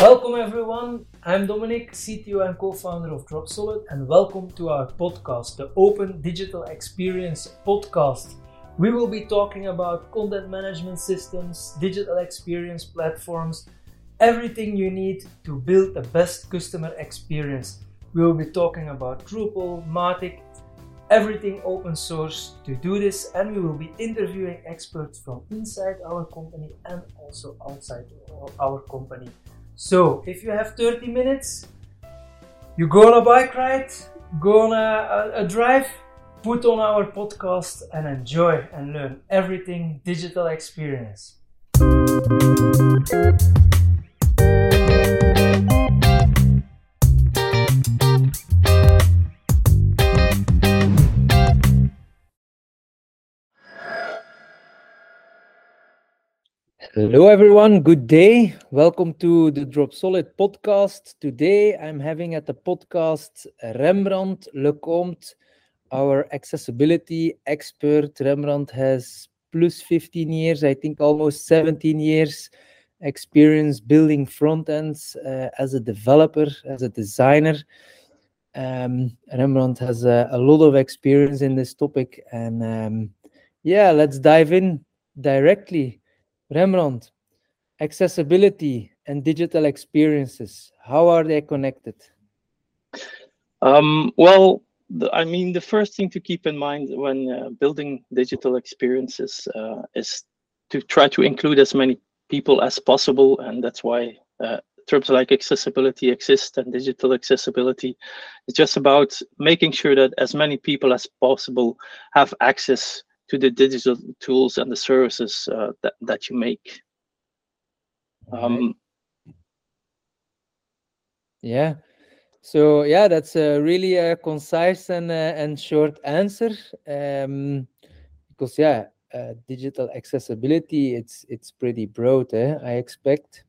Welcome everyone. I'm Dominique, CTO and co-founder of Dropsolid, and welcome to our podcast, the Open Digital Experience Podcast. We will be talking about content management systems, digital experience platforms, everything you need to build the best customer experience. We will be talking about Drupal, Mautic, everything open source to do this, and we will be interviewing experts from inside our company and also outside our company. So, if you have 30 minutes, you go on a bike ride, go on a, a, uh, a uh, drive, put on our podcast and enjoy and learn everything digital experience. Hello, everyone. Good day. Welcome to the Dropsolid podcast. Today, I'm having at the podcast Rembrand Le Compte, our accessibility expert. Rembrand has plus 15 years, I think almost 17 years experience building front ends uh, as a developer, as a designer. Um, Rembrand has a, a, lot of experience in this topic. And um, yeah, let's dive in directly. Rembrand, accessibility and digital experiences, how are they connected? Um, well, I mean, the first thing to keep in mind when uh, building digital experiences uh, is to try to include as many people as possible. And that's why uh, terms like accessibility exist and digital accessibility. It's just about making sure that as many people as possible have access to the digital tools and the services uh, that, that you make. Um, yeah. So yeah, that's a really a uh, concise and uh, and short answer. Um, because yeah, uh, digital accessibility it's it's pretty broad. Eh? I expect.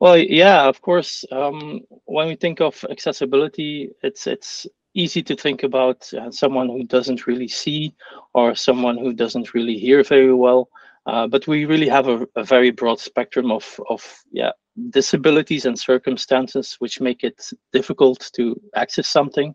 Well, yeah, of course. Um, when we think of accessibility, it's it's easy to think about uh, someone who doesn't really see or someone who doesn't really hear very well. Uh, but we really have a, a, very broad spectrum of, of yeah, disabilities and circumstances which make it difficult to access something.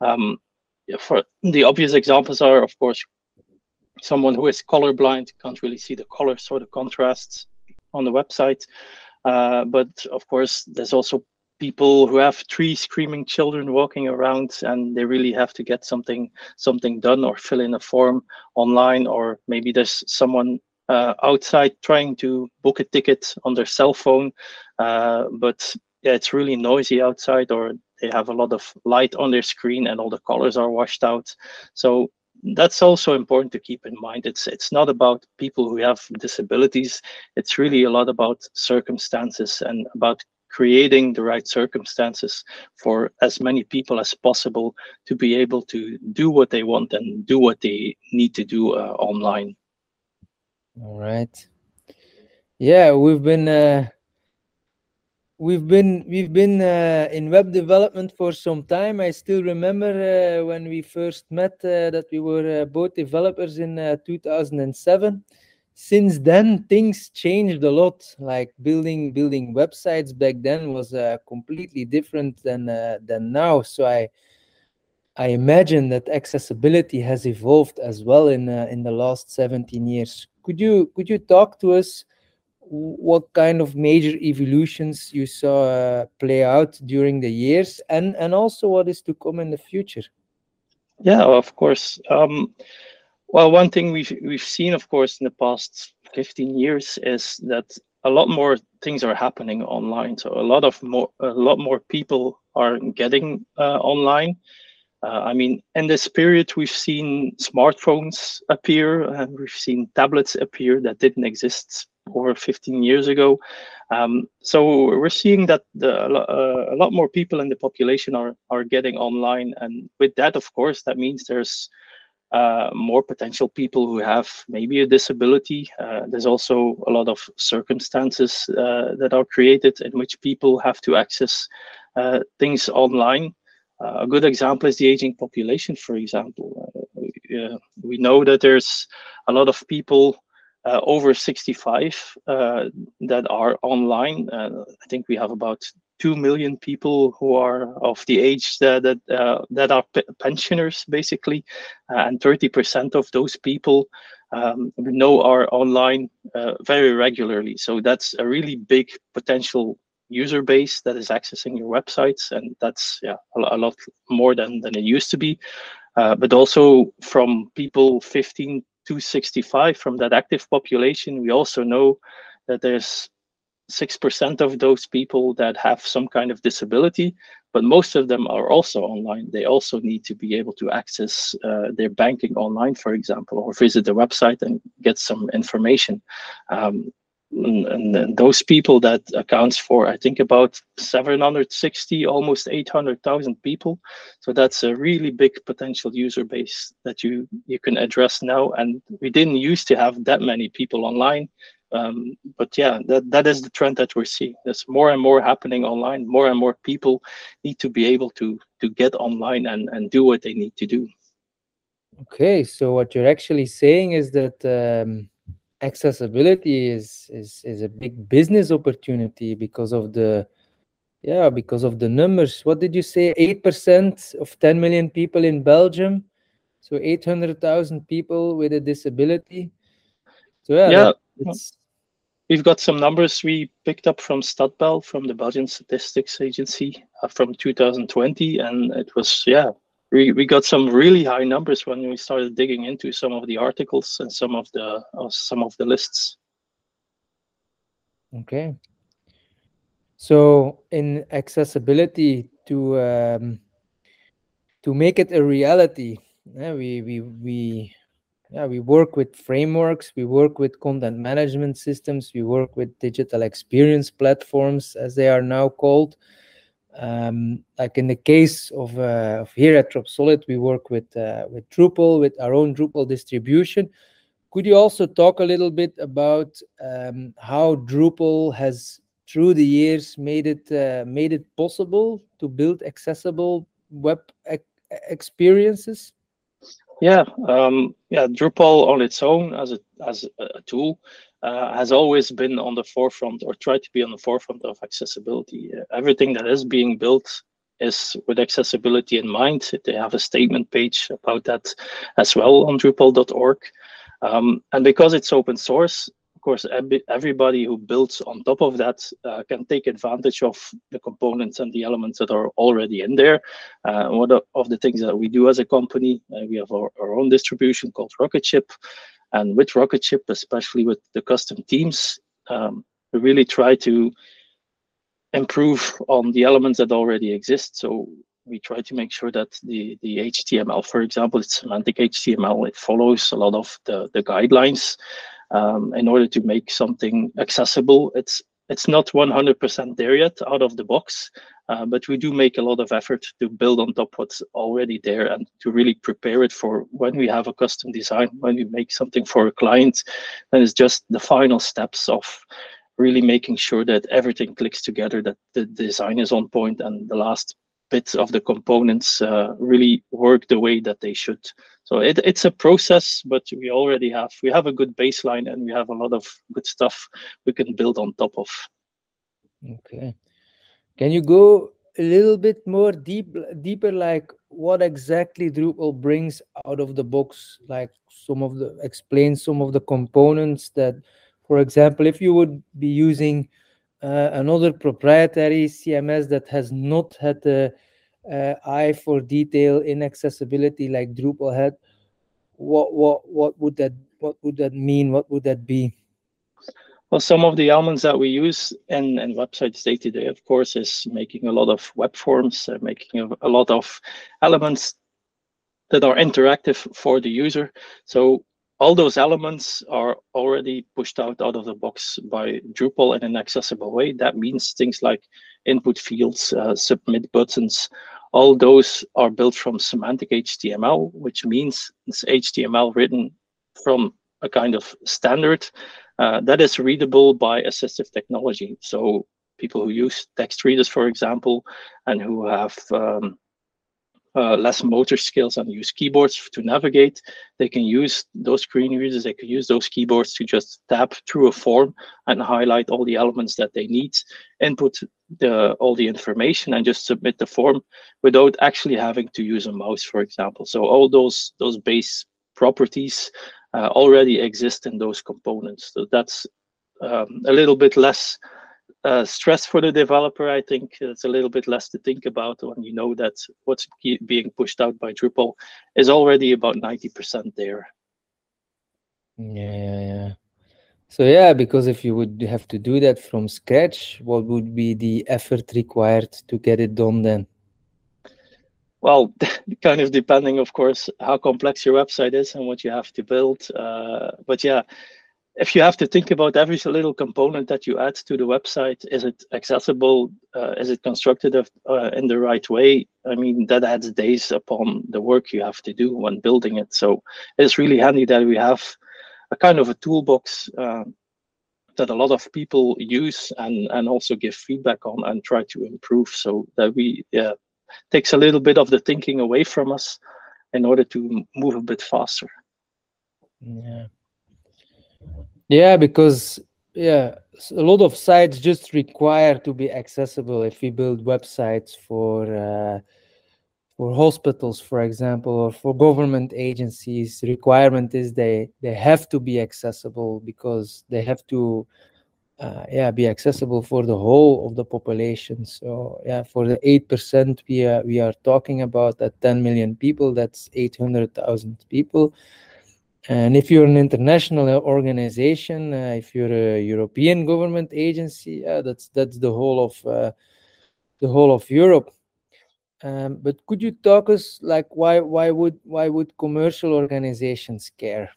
Um, for the obvious examples are, of course, someone who is colorblind can't really see the colors or the contrasts on the website. Uh, but of course, there's also people who have three screaming children walking around and they really have to get something something done or fill in a form online or maybe there's someone uh, outside trying to book a ticket on their cell phone uh, but yeah it's really noisy outside or they have a lot of light on their screen and all the colors are washed out. So that's also important to keep in mind. It's it's not about people who have disabilities. It's really a lot about circumstances and about creating the right circumstances for as many people as possible to be able to do what they want and do what they need to do uh, online. All right. Yeah, we've been uh, we've been we've been uh, in web development for some time. I still remember uh, when we first met uh, that we were uh, both developers in 2007 since then things changed a lot. Like building building websites back then was uh, completely different than uh, than now. So i i imagine that accessibility has evolved as well in uh, in the last 17 years. Could you could you talk to us what kind of major evolutions you saw uh, play out during the years and and also what is to come in the future? Yeah of course. Um, well, one thing we've we've seen, of course, in the past 15 years is that a lot more things are happening online. So a lot of more a lot more people are getting uh, online. Uh, I mean, in this period, we've seen smartphones appear and we've seen tablets appear that didn't exist over 15 years ago. Um, so we're seeing that the, uh, a lot more people in the population are are getting online, and with that, of course, that means there's uh, more potential people who have maybe a disability. Uh, there's also a lot of circumstances uh, that are created in which people have to access uh, things online. Uh, a good example is the aging population, for example. Uh, we know that there's a lot of people over 65 uh, that are online. I think we have about two million people who are of the age that that, uh, that are pensioners basically, uh, and 30% of those people um, we know are online uh, very regularly. So that's a really big potential user base that is accessing your websites, and that's yeah a, a lot more than than it used to be. but also from people 15 to 65 from that active population, we also know that there's 6% of those people that have some kind of disability, but most of them are also online. They also need to be able to access uh, their banking online, for example, or visit the website and get some information. Um, and, and, those people that accounts for i think about 760 almost 800000 people so that's a really big potential user base that you you can address now and we didn't used to have that many people online um, but yeah that that is the trend that we're seeing. There's more and more happening online. More and more people need to be able to to get online and and do what they need to do. Okay so what you're actually saying is that um accessibility is is is a big business opportunity because of the yeah because of the numbers. What did you say? 8% of 10 million people in belgium? So 800000 people with a disability? So yeah, yeah. That, we've got some numbers we picked up from Statbel from the belgian statistics agency uh, from 2020 and it was yeah we, we got some really high numbers when we started digging into some of the articles and some of the uh, some of the lists. Okay. So in accessibility to um, to make it a reality yeah, we we we yeah we work with frameworks we work with content management systems we work with digital experience platforms as they are now called um, like in the case of, uh, of here at Dropsolid, we work with uh, with Drupal, with our own Drupal distribution. Could you also talk a little bit about um, how Drupal has, through the years, made it uh, made it possible to build accessible web experiences? Yeah, um, yeah, Drupal on its own as a as a tool uh, has always been on the forefront or tried to be on the forefront of accessibility. Uh, everything that is being built is with accessibility in mind. They have a statement page about that as well on Drupal.org. Um, and because it's open source, course, everybody who builds on top of that uh, can take advantage of the components and the elements that are already in there. Uh, one of the things that we do as a company, uh, we have our, our, own distribution called Rocketship, and with Rocketship, especially with the custom themes, um, we really try to improve on the elements that already exist. So we try to make sure that the, the HTML, for example, it's semantic HTML, it follows a lot of the, the guidelines um, in order to make something accessible. It's it's not 100% there yet out of the box, uh, but we do make a lot of effort to build on top what's already there and to really prepare it for when we have a custom design, when we make something for a client, then it's just the final steps of really making sure that everything clicks together, that the design is on point and the last bits of the components uh, really work the way that they should. So it, it's a process, but we already have we have a good baseline and we have a lot of good stuff we can build on top of. Okay, can you go a little bit more deep deeper, like what exactly Drupal brings out of the box? Like some of the explain some of the components that, for example, if you would be using another proprietary CMS that has not had the uh, eye for detail in accessibility like Drupal had, what what what would that what would that mean? What would that be? Well, some of the elements that we use in, in websites day to day, of course, is making a lot of web forms, uh, making a, a, lot of elements that are interactive for the user. So all those elements are already pushed out out of the box by Drupal in an accessible way. That means things like input fields, uh, submit buttons, all those are built from semantic HTML, which means it's HTML written from a kind of standard uh, that is readable by assistive technology. So people who use text readers, for example, and who have um, uh, less motor skills and use keyboards to navigate, they can use those screen readers, they can use those keyboards to just tap through a form and highlight all the elements that they need, input the all the information and just submit the form without actually having to use a mouse, for example. So all those those base properties uh, already exist in those components. So that's um, a little bit less uh, stress for the developer. I think it's a little bit less to think about when you know that what's being pushed out by Drupal is already about 90% there. Yeah, yeah, yeah. So yeah, because if you would have to do that from scratch, what would be the effort required to get it done then? Well, kind of depending, of course, how complex your website is and what you have to build. Uh, but yeah, if you have to think about every little component that you add to the website, is it accessible? Uh, is it constructed uh, in the right way? I mean, that adds days upon the work you have to do when building it. So it's really handy that we have a kind of a toolbox uh, that a lot of people use and, and also give feedback on and try to improve so that we takes a little bit of the thinking away from us in order to move a bit faster. Yeah. Yeah, because yeah, a lot of sites just require to be accessible. If we build websites for uh, for hospitals, for example, or for government agencies, requirement is they they have to be accessible because they have to uh, yeah be accessible for the whole of the population. So yeah, for the eight percent we are we are talking about that 10 million people, that's 800,000 people and if you're an international organization, uh, if you're a European government agency, that's that's the whole of uh, the whole of Europe. Um, but could you talk us like why why would why would commercial organizations care?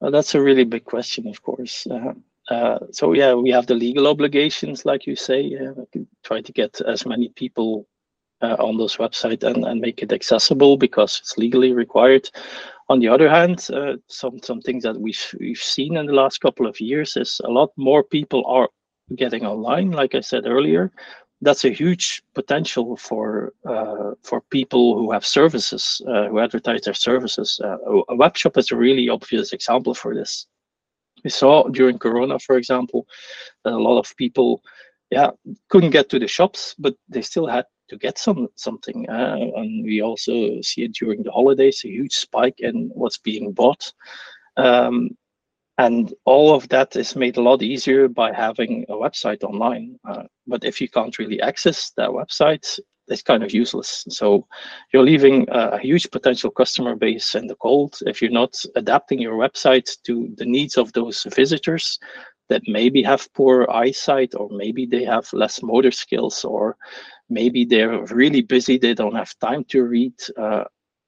Well, that's a really big question, of course. Uh, uh, so yeah, we have the legal obligations, like you say. Try to get as many people uh, on those websites and, and make it accessible because it's legally required. On the other hand, uh, some some things that we've we've seen in the last couple of years is a lot more people are getting online. Like I said earlier, that's a huge potential for uh, for people who have services uh, who advertise their services. Uh, a web shop is a really obvious example for this. We saw during Corona, for example, that a lot of people, yeah, couldn't get to the shops, but they still had to get some something. Uh, and we also see it during the holidays, a huge spike in what's being bought. Um, and all of that is made a lot easier by having a website online. Uh, but if you can't really access that website, it's kind of useless. So you're leaving a huge potential customer base in the cold if you're not adapting your website to the needs of those visitors that maybe have poor eyesight or maybe they have less motor skills or maybe they're really busy they don't have time to read uh,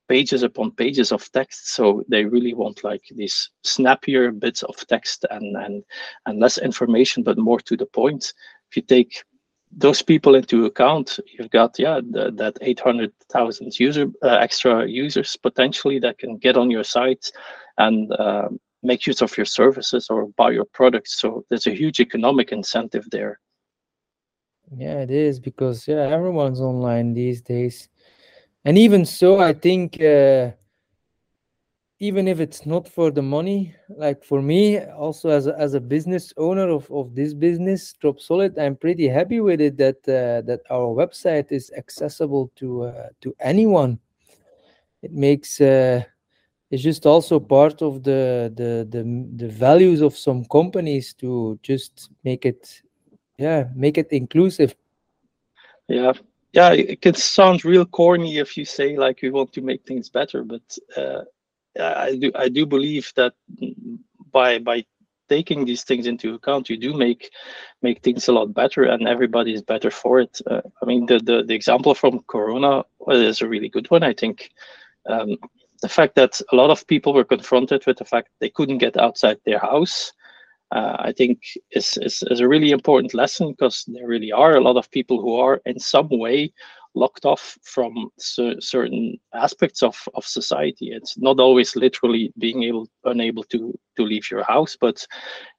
pages upon pages of text. So they really want like these snappier bits of text and and and less information but more to the point. If you take those people into account you've got yeah the, that 800000 user uh, extra users potentially that can get on your site and uh, make use of your services or buy your products so there's a huge economic incentive there yeah, it is because yeah, everyone's online these days. And even so, I think uh, even if it's not for the money, like for me, also as a, as a business owner of, of this business, Dropsolid, I'm pretty happy with it that uh, that our website is accessible to uh, to anyone. It makes uh, it's just also part of the, the the the values of some companies to just make it yeah make it inclusive. Yeah. Yeah it can sound real corny if you say like we want to make things better but uh, i do i do believe that by by taking these things into account you do make make things a lot better and everybody is better for it. Uh, i mean the, the the example from corona is a really good one i think. Um, the fact that a lot of people were confronted with the fact they couldn't get outside their house uh, I think is, is, is a really important lesson because there really are a lot of people who are in some way locked off from certain aspects of, of society. It's not always literally being able unable to to leave your house, but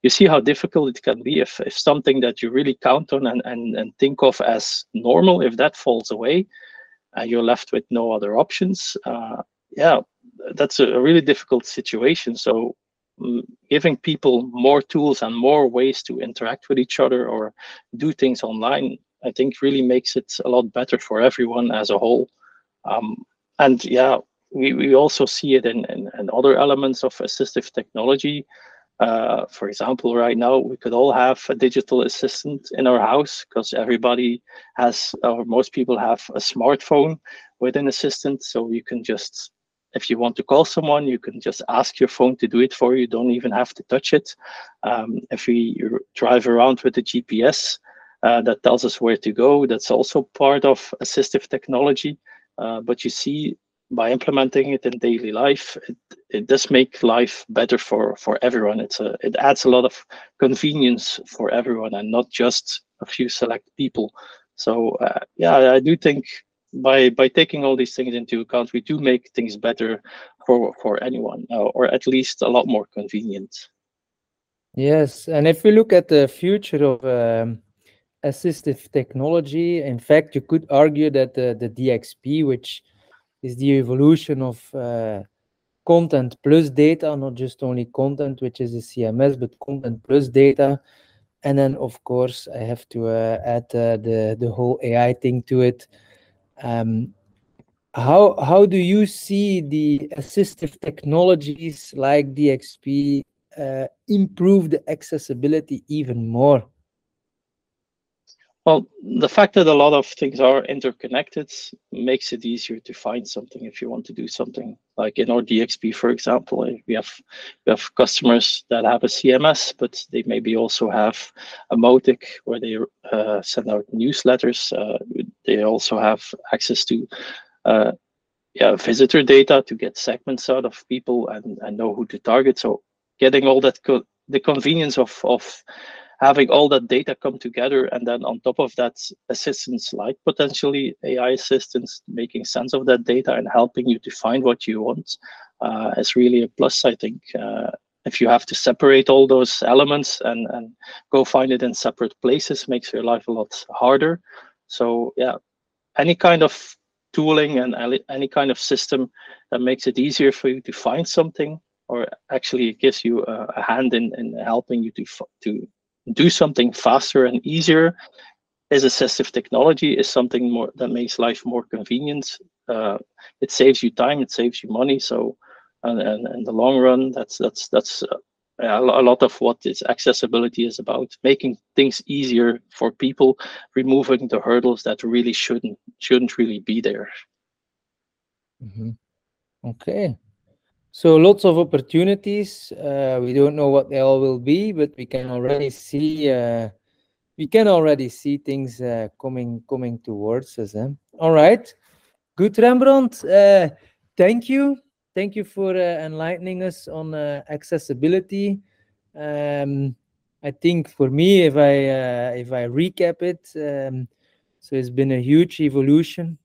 you see how difficult it can be if, if something that you really count on and, and, and think of as normal, if that falls away, and you're left with no other options, uh, yeah, that's a really difficult situation. So mm, giving people more tools and more ways to interact with each other or do things online, I think really makes it a lot better for everyone as a whole. Um, and yeah, we, we also see it in, in, in other elements of assistive technology. Uh, for example, right now we could all have a digital assistant in our house because everybody has, or most people have a smartphone with an assistant. So you can just, if you want to call someone, you can just ask your phone to do it for you. you don't even have to touch it. Um, if we drive around with the GPS uh, that tells us where to go, that's also part of assistive technology. Uh, but you see by implementing it in daily life, it, it does make life better for, for everyone. It's a, it adds a lot of convenience for everyone and not just a few select people. So uh, yeah, I do think by by taking all these things into account, we do make things better for for anyone, uh, or at least a lot more convenient. Yes, and if we look at the future of um, assistive technology, in fact, you could argue that the, the DXP, which is the evolution of uh, content plus data, not just only content, which is a CMS, but content plus data. And then, of course, I have to uh, add uh, the the whole AI thing to it. Um, how how do you see the assistive technologies like DXP uh, improve the accessibility even more? Well, the fact that a lot of things are interconnected makes it easier to find something if you want to do something. Like in our DXP, for example, eh, we have we have customers that have a CMS, but they maybe also have a Mautic where they uh, send out newsletters. Uh, they also have access to uh, yeah, visitor data to get segments out of people and, and know who to target. So getting all that co the convenience of of having all that data come together and then on top of that assistants like potentially ai assistants making sense of that data and helping you to find what you want uh, is really a plus i think. Uh, if you have to separate all those elements and and go find it in separate places makes your life a lot harder. So yeah any kind of tooling and any kind of system that makes it easier for you to find something or actually gives you a, a hand in, in helping you to to do something faster and easier. Is assistive technology is something more that makes life more convenient. Uh, it saves you time it saves you money. So and, and in the long run that's that's that's uh, a lot of what this accessibility is about making things easier for people removing the hurdles that really shouldn't shouldn't really be there. Mm -hmm. okay so lots of opportunities. Uh, we don't know what they all will be, but we can already see uh, we can already see things uh, coming coming towards us. Eh? All right, good Rembrand. Uh, thank you, thank you for uh, enlightening us on uh, accessibility. Um, I think for me, if I if I recap it, um, so it's been a huge evolution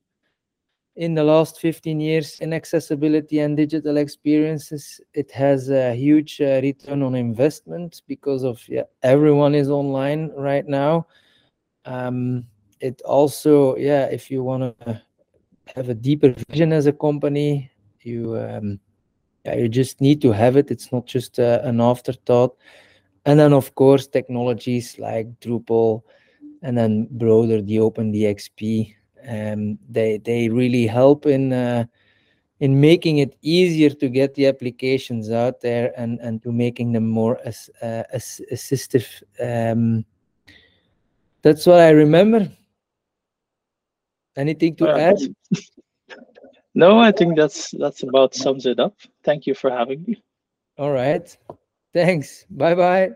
in the last 15 years in accessibility and digital experiences it has a huge uh, return on investment because of yeah everyone is online right now. Um, it also yeah if you want to have a deeper vision as a company you um, yeah, you just need to have it. It's not just uh, an afterthought. And then of course technologies like drupal and then broader the open dxp um, they they really help in uh, in making it easier to get the applications out there and and to making them more as, uh, as assistive. Um, that's what I remember. Anything to add? No, I think that's that's about sums it up. Thank you for having me. All right. Thanks. Bye bye.